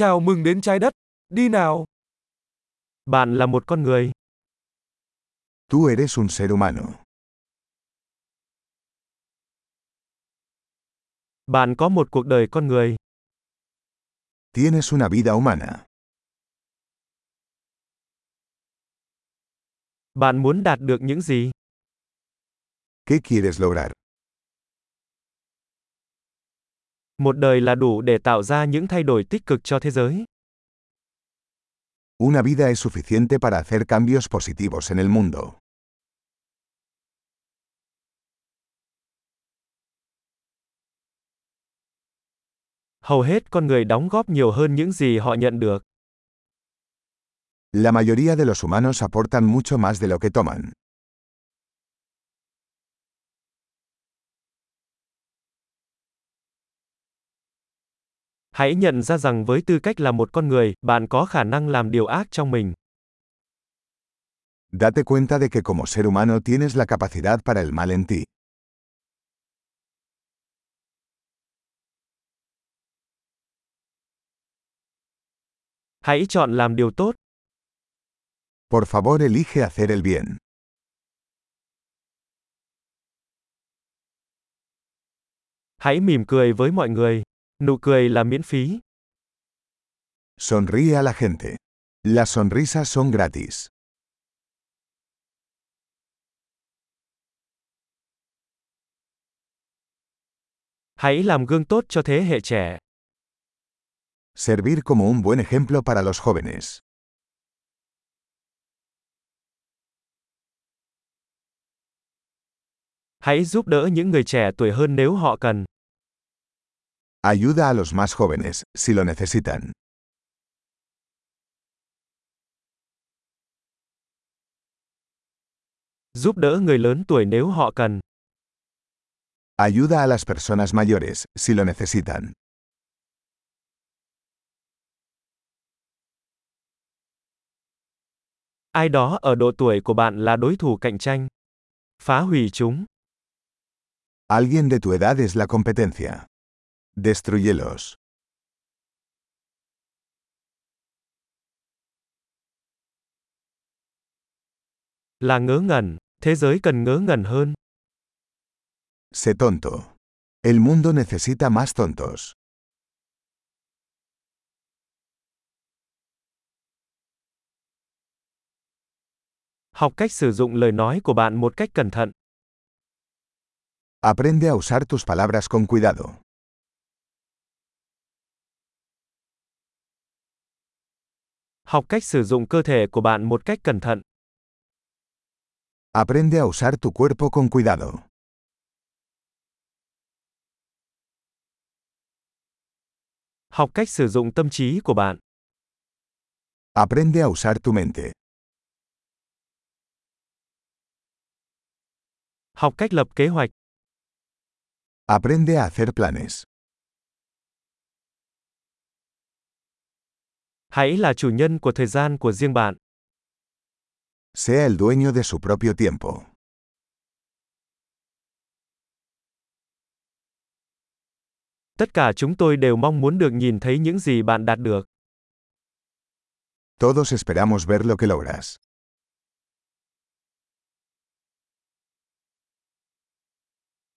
Chào mừng đến trái đất. Đi nào. Bạn là một con người. Tú eres un ser humano. Bạn có một cuộc đời con người. Tienes una vida humana. Bạn muốn đạt được những gì? ¿Qué quieres lograr? Một đời là đủ để tạo ra những thay đổi tích cực cho thế giới. Una vida es suficiente para hacer cambios positivos en el mundo. Hầu hết con người đóng góp nhiều hơn những gì họ nhận được. La mayoría de los humanos aportan mucho más de lo que toman. Hãy nhận ra rằng với tư cách là một con người, bạn có khả năng làm điều ác trong mình. Date cuenta de que como ser humano tienes la capacidad para el mal en ti. Hãy chọn làm điều tốt. Por favor, elige hacer el bien. Hãy mỉm cười với mọi người. Nụ cười là miễn phí. Sonríe a la gente. Las sonrisas son gratis. Hãy làm gương tốt cho thế hệ trẻ. Servir como un buen ejemplo para los jóvenes. Hãy giúp đỡ những người trẻ tuổi hơn nếu họ cần. Ayuda a los más jóvenes, si lo necesitan. Giúp đỡ người lớn tuổi nếu họ cần. Ayuda a las personas mayores, si lo necesitan. Ai đó ở độ tuổi của bạn là đối thủ cạnh tranh. Phá hủy chúng. Alguien de tu edad es la competencia. Destruyelos. Là ngớ ngẩn, thế giới cần ngớ ngẩn hơn. Sé tonto. El mundo necesita más tontos. Học cách sử dụng lời nói của bạn một cách cẩn thận. Aprende a usar tus palabras con cuidado. Học cách sử dụng cơ thể của bạn một cách cẩn thận. Aprende a usar tu cuerpo con cuidado. Học cách sử dụng tâm trí của bạn. Aprende a usar tu mente. Học cách lập kế hoạch. Aprende a hacer planes. Hãy là chủ nhân của thời gian của riêng bạn. Sea el dueño de su propio tiempo. Tất cả chúng tôi đều mong muốn được nhìn thấy những gì bạn đạt được. Todos esperamos ver lo que logras.